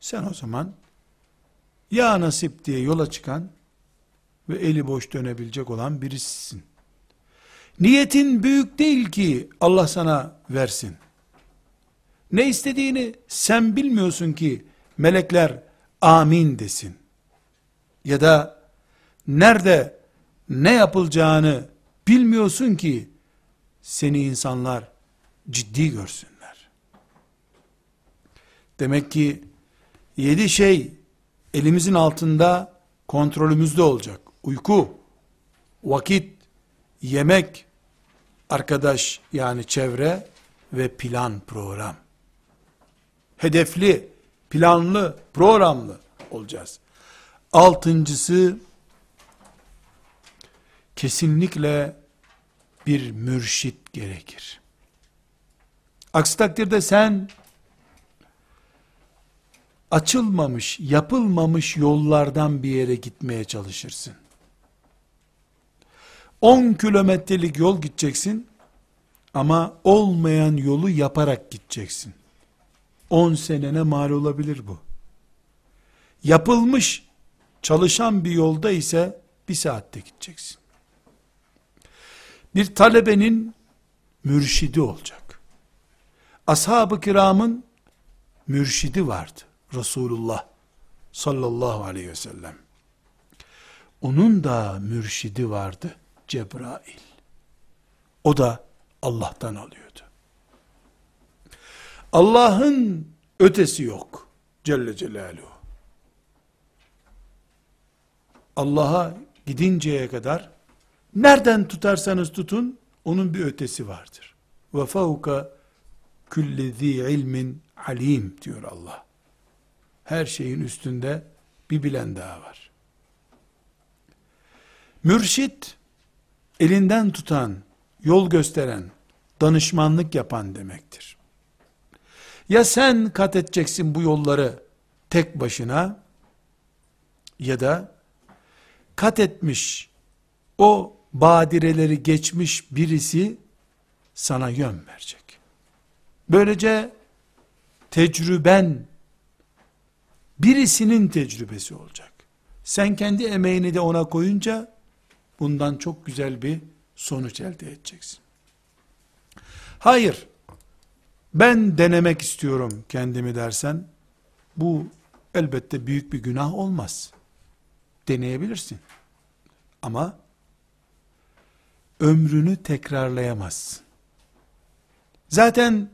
sen o zaman ya nasip diye yola çıkan ve eli boş dönebilecek olan birisisin. Niyetin büyük değil ki Allah sana versin. Ne istediğini sen bilmiyorsun ki melekler amin desin. Ya da nerede ne yapılacağını bilmiyorsun ki seni insanlar ciddi görsünler. Demek ki yedi şey elimizin altında kontrolümüzde olacak. Uyku, vakit, yemek, arkadaş yani çevre ve plan program. Hedefli, planlı, programlı olacağız. Altıncısı kesinlikle bir mürşit gerekir. Aksi takdirde sen açılmamış, yapılmamış yollardan bir yere gitmeye çalışırsın. 10 kilometrelik yol gideceksin ama olmayan yolu yaparak gideceksin. 10 senene mal olabilir bu. Yapılmış, çalışan bir yolda ise bir saatte gideceksin. Bir talebenin mürşidi olacak. Ashab-ı kiramın mürşidi vardı. Resulullah sallallahu aleyhi ve sellem. Onun da mürşidi vardı. Cebrail. O da Allah'tan alıyordu. Allah'ın ötesi yok. Celle Celaluhu. Allah'a gidinceye kadar nereden tutarsanız tutun onun bir ötesi vardır. Ve fevka külli zi ilmin alim diyor Allah. Her şeyin üstünde bir bilen daha var. Mürşit elinden tutan, yol gösteren, danışmanlık yapan demektir. Ya sen kat edeceksin bu yolları tek başına ya da kat etmiş o badireleri geçmiş birisi sana yön verecek. Böylece tecrüben birisinin tecrübesi olacak. Sen kendi emeğini de ona koyunca bundan çok güzel bir sonuç elde edeceksin. Hayır, ben denemek istiyorum kendimi dersen, bu elbette büyük bir günah olmaz. Deneyebilirsin. Ama ömrünü tekrarlayamazsın. Zaten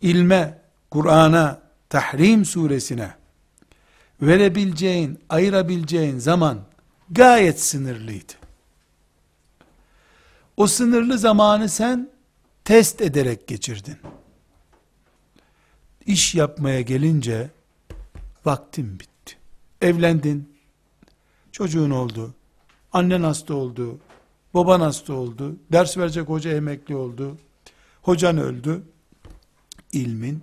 ilme, Kur'an'a, Tahrim suresine verebileceğin, ayırabileceğin zaman gayet sınırlıydı. O sınırlı zamanı sen test ederek geçirdin. İş yapmaya gelince vaktin bitti. Evlendin, çocuğun oldu, annen hasta oldu, baban hasta oldu, ders verecek hoca emekli oldu, hocan öldü, ilmin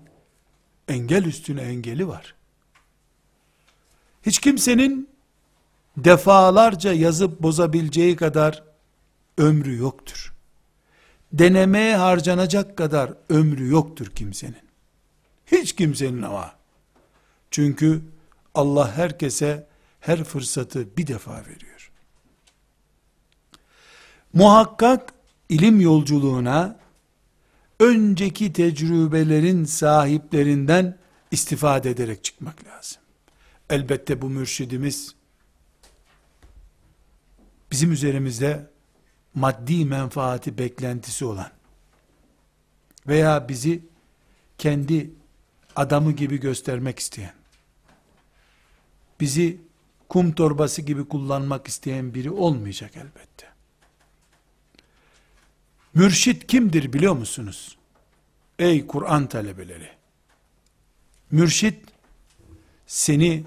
engel üstüne engeli var. Hiç kimsenin defalarca yazıp bozabileceği kadar ömrü yoktur. Denemeye harcanacak kadar ömrü yoktur kimsenin. Hiç kimsenin ama. Çünkü Allah herkese her fırsatı bir defa veriyor. Muhakkak ilim yolculuğuna önceki tecrübelerin sahiplerinden istifade ederek çıkmak lazım. Elbette bu mürşidimiz bizim üzerimizde maddi menfaati beklentisi olan veya bizi kendi adamı gibi göstermek isteyen, bizi kum torbası gibi kullanmak isteyen biri olmayacak elbette. Mürşit kimdir biliyor musunuz? Ey Kur'an talebeleri! Mürşit, seni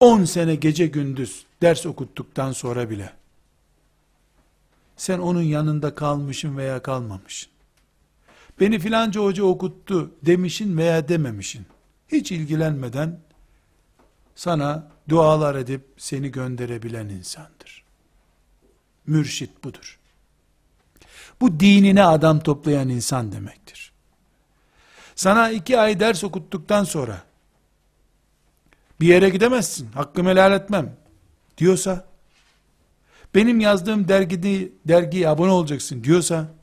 10 sene gece gündüz ders okuttuktan sonra bile, sen onun yanında kalmışın veya kalmamışın. Beni filanca hoca okuttu demişin veya dememişin. Hiç ilgilenmeden, sana dualar edip seni gönderebilen insandır. Mürşit budur. Bu dinine adam toplayan insan demektir. Sana iki ay ders okuttuktan sonra, bir yere gidemezsin, hakkımı helal etmem, diyorsa, benim yazdığım dergide, dergiye abone olacaksın diyorsa,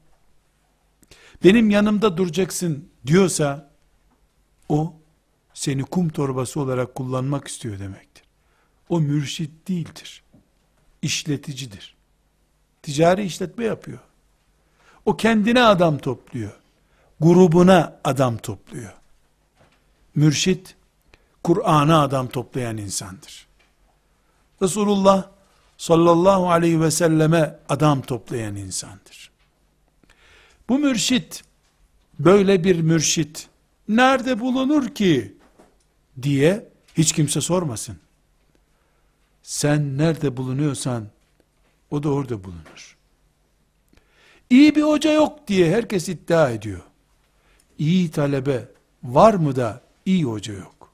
benim yanımda duracaksın diyorsa, o, seni kum torbası olarak kullanmak istiyor demektir. O mürşit değildir. İşleticidir. Ticari işletme yapıyor. O kendine adam topluyor. Grubuna adam topluyor. Mürşit, Kur'an'a adam toplayan insandır. Resulullah sallallahu aleyhi ve selleme adam toplayan insandır. Bu mürşit, böyle bir mürşit, nerede bulunur ki, diye hiç kimse sormasın. Sen nerede bulunuyorsan, o da orada bulunur. İyi bir hoca yok diye herkes iddia ediyor. İyi talebe var mı da iyi hoca yok.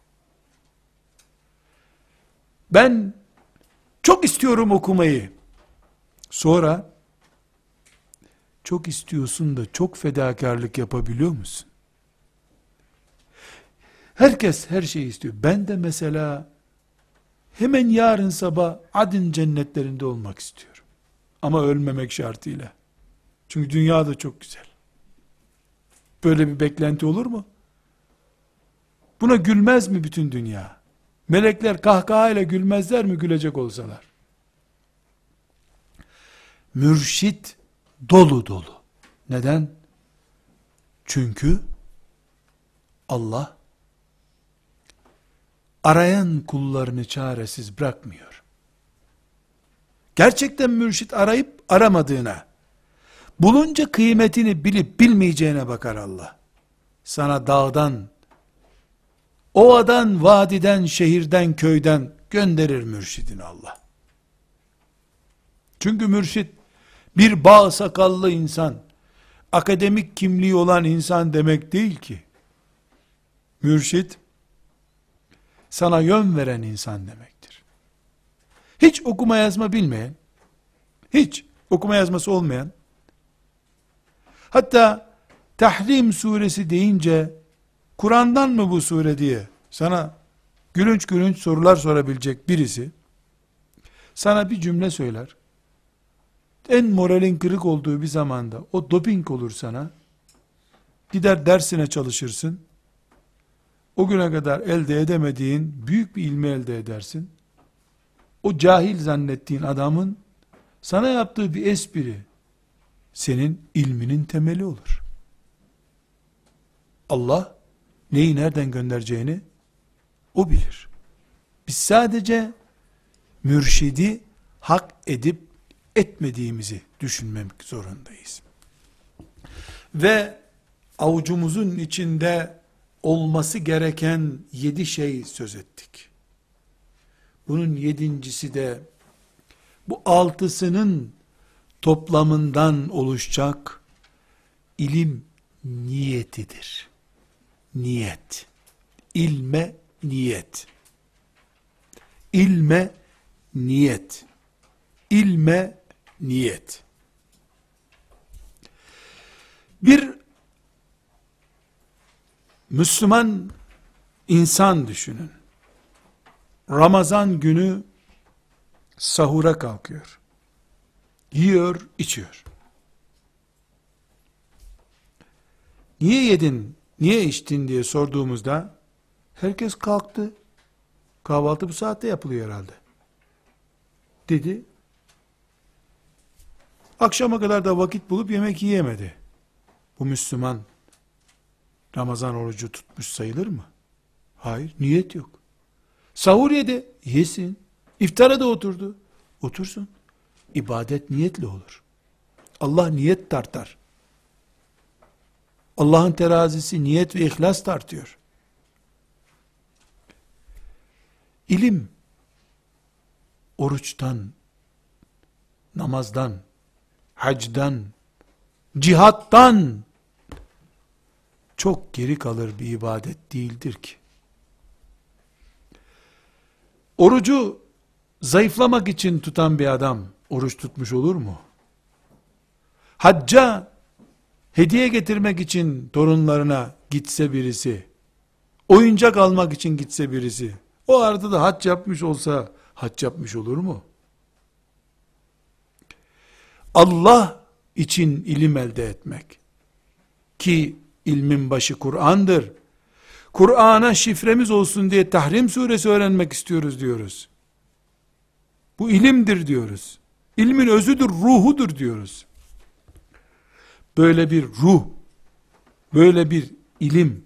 Ben çok istiyorum okumayı. Sonra çok istiyorsun da çok fedakarlık yapabiliyor musun? Herkes her şeyi istiyor. Ben de mesela hemen yarın sabah adın cennetlerinde olmak istiyorum. Ama ölmemek şartıyla. Çünkü dünya da çok güzel. Böyle bir beklenti olur mu? Buna gülmez mi bütün dünya? Melekler kahkahayla gülmezler mi gülecek olsalar? Mürşit dolu dolu. Neden? Çünkü Allah arayan kullarını çaresiz bırakmıyor. Gerçekten mürşit arayıp aramadığına, bulunca kıymetini bilip bilmeyeceğine bakar Allah. Sana dağdan, ovadan, vadiden, şehirden, köyden gönderir mürşidini Allah. Çünkü mürşit bir bağ sakallı insan, akademik kimliği olan insan demek değil ki. Mürşit, sana yön veren insan demektir. Hiç okuma yazma bilmeyen, hiç okuma yazması olmayan, hatta Tahrim suresi deyince, Kur'an'dan mı bu sure diye sana gülünç gülünç sorular sorabilecek birisi, sana bir cümle söyler, en moralin kırık olduğu bir zamanda, o doping olur sana, gider dersine çalışırsın, o güne kadar elde edemediğin büyük bir ilmi elde edersin. O cahil zannettiğin adamın sana yaptığı bir espri senin ilminin temeli olur. Allah neyi nereden göndereceğini o bilir. Biz sadece mürşidi hak edip etmediğimizi düşünmemek zorundayız. Ve avucumuzun içinde olması gereken yedi şey söz ettik. Bunun yedincisi de bu altısının toplamından oluşacak ilim niyetidir. Niyet. İlme niyet. İlme niyet. İlme niyet. Bir Müslüman insan düşünün. Ramazan günü sahura kalkıyor. Yiyor, içiyor. Niye yedin, niye içtin diye sorduğumuzda herkes kalktı. Kahvaltı bu saatte yapılıyor herhalde. Dedi. Akşama kadar da vakit bulup yemek yiyemedi. Bu Müslüman Ramazan orucu tutmuş sayılır mı? Hayır, niyet yok. Sahur yedi, yesin. İftara da oturdu. Otursun. İbadet niyetli olur. Allah niyet tartar. Allah'ın terazisi niyet ve ihlas tartıyor. İlim, oruçtan, namazdan, hacdan, cihattan, çok geri kalır bir ibadet değildir ki. Orucu zayıflamak için tutan bir adam oruç tutmuş olur mu? Hacca hediye getirmek için torunlarına gitse birisi, oyuncak almak için gitse birisi, o arada da hac yapmış olsa hac yapmış olur mu? Allah için ilim elde etmek ki ilmin başı Kur'an'dır. Kur'an'a şifremiz olsun diye Tahrim suresi öğrenmek istiyoruz diyoruz. Bu ilimdir diyoruz. İlmin özüdür, ruhudur diyoruz. Böyle bir ruh, böyle bir ilim,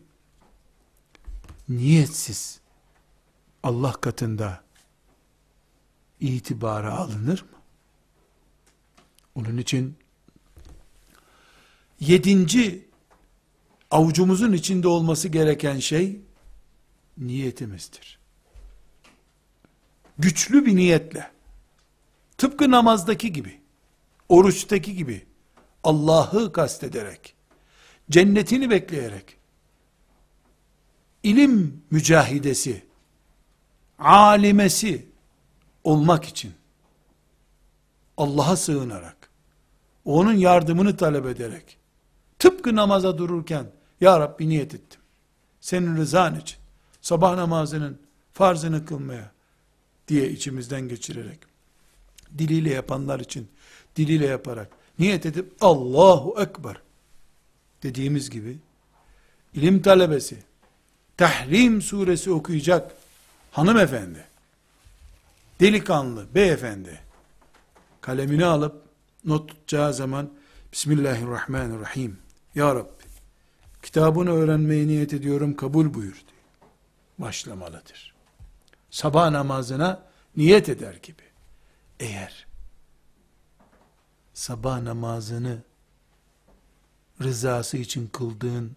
niyetsiz Allah katında itibara alınır mı? Onun için yedinci avucumuzun içinde olması gereken şey niyetimizdir. Güçlü bir niyetle tıpkı namazdaki gibi oruçtaki gibi Allah'ı kastederek cennetini bekleyerek ilim mücahidesi alimesi olmak için Allah'a sığınarak onun yardımını talep ederek tıpkı namaza dururken ya Rabbi niyet ettim. Senin rızan için. Sabah namazının farzını kılmaya diye içimizden geçirerek. Diliyle yapanlar için diliyle yaparak niyet edip Allahu Ekber dediğimiz gibi ilim talebesi, Tahrim suresi okuyacak hanımefendi, delikanlı, beyefendi, kalemini alıp not tutacağı zaman Bismillahirrahmanirrahim. Ya Rabbi, kitabını öğrenmeyi niyet ediyorum, kabul buyur diye başlamalıdır. Sabah namazına niyet eder gibi. Eğer sabah namazını rızası için kıldığın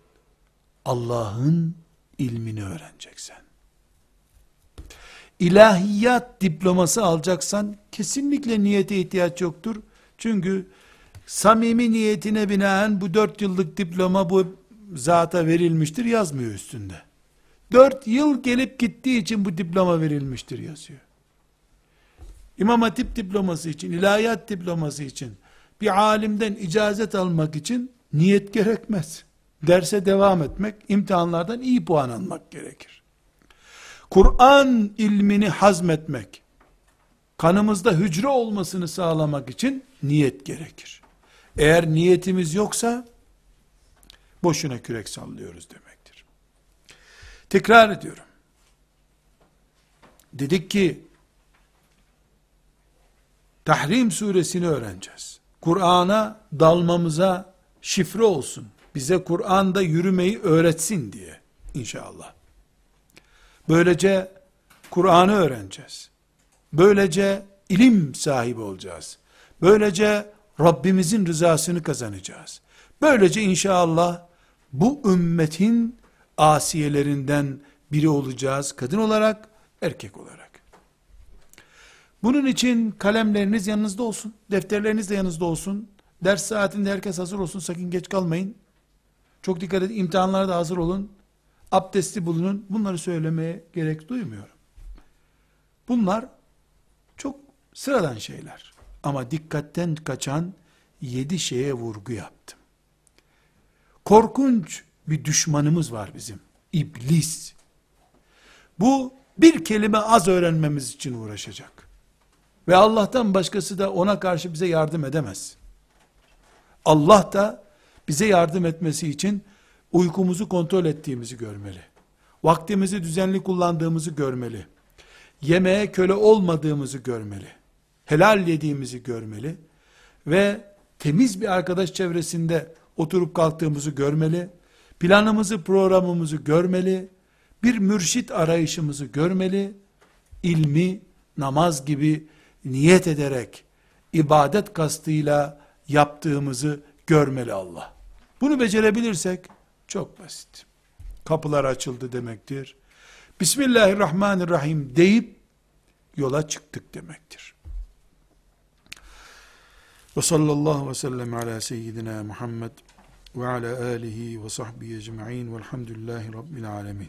Allah'ın ilmini öğreneceksen, ilahiyat diploması alacaksan kesinlikle niyete ihtiyaç yoktur. Çünkü samimi niyetine binaen bu dört yıllık diploma bu zata verilmiştir yazmıyor üstünde. Dört yıl gelip gittiği için bu diploma verilmiştir yazıyor. İmam Hatip diploması için, ilahiyat diploması için, bir alimden icazet almak için niyet gerekmez. Derse devam etmek, imtihanlardan iyi puan almak gerekir. Kur'an ilmini hazmetmek, kanımızda hücre olmasını sağlamak için niyet gerekir. Eğer niyetimiz yoksa, boşuna kürek sallıyoruz demektir. Tekrar ediyorum. Dedik ki, Tahrim suresini öğreneceğiz. Kur'an'a dalmamıza şifre olsun. Bize Kur'an'da yürümeyi öğretsin diye inşallah. Böylece Kur'an'ı öğreneceğiz. Böylece ilim sahibi olacağız. Böylece Rabbimizin rızasını kazanacağız. Böylece inşallah bu ümmetin asiyelerinden biri olacağız. Kadın olarak, erkek olarak. Bunun için kalemleriniz yanınızda olsun. Defterleriniz de yanınızda olsun. Ders saatinde herkes hazır olsun. Sakın geç kalmayın. Çok dikkat edin. İmtihanlara da hazır olun. Abdesti bulunun. Bunları söylemeye gerek duymuyorum. Bunlar çok sıradan şeyler. Ama dikkatten kaçan yedi şeye vurgu yaptım. Korkunç bir düşmanımız var bizim. İblis. Bu bir kelime az öğrenmemiz için uğraşacak. Ve Allah'tan başkası da ona karşı bize yardım edemez. Allah da bize yardım etmesi için uykumuzu kontrol ettiğimizi görmeli. Vaktimizi düzenli kullandığımızı görmeli. Yemeğe köle olmadığımızı görmeli. Helal yediğimizi görmeli. Ve temiz bir arkadaş çevresinde oturup kalktığımızı görmeli. Planımızı, programımızı görmeli. Bir mürşit arayışımızı görmeli. İlmi, namaz gibi niyet ederek, ibadet kastıyla yaptığımızı görmeli Allah. Bunu becerebilirsek, çok basit. Kapılar açıldı demektir. Bismillahirrahmanirrahim deyip, yola çıktık demektir. Ve sallallahu ve sellem ala seyyidina Muhammed ve ala alihi ve sahbihi ecma'in velhamdülillahi rabbil alemin.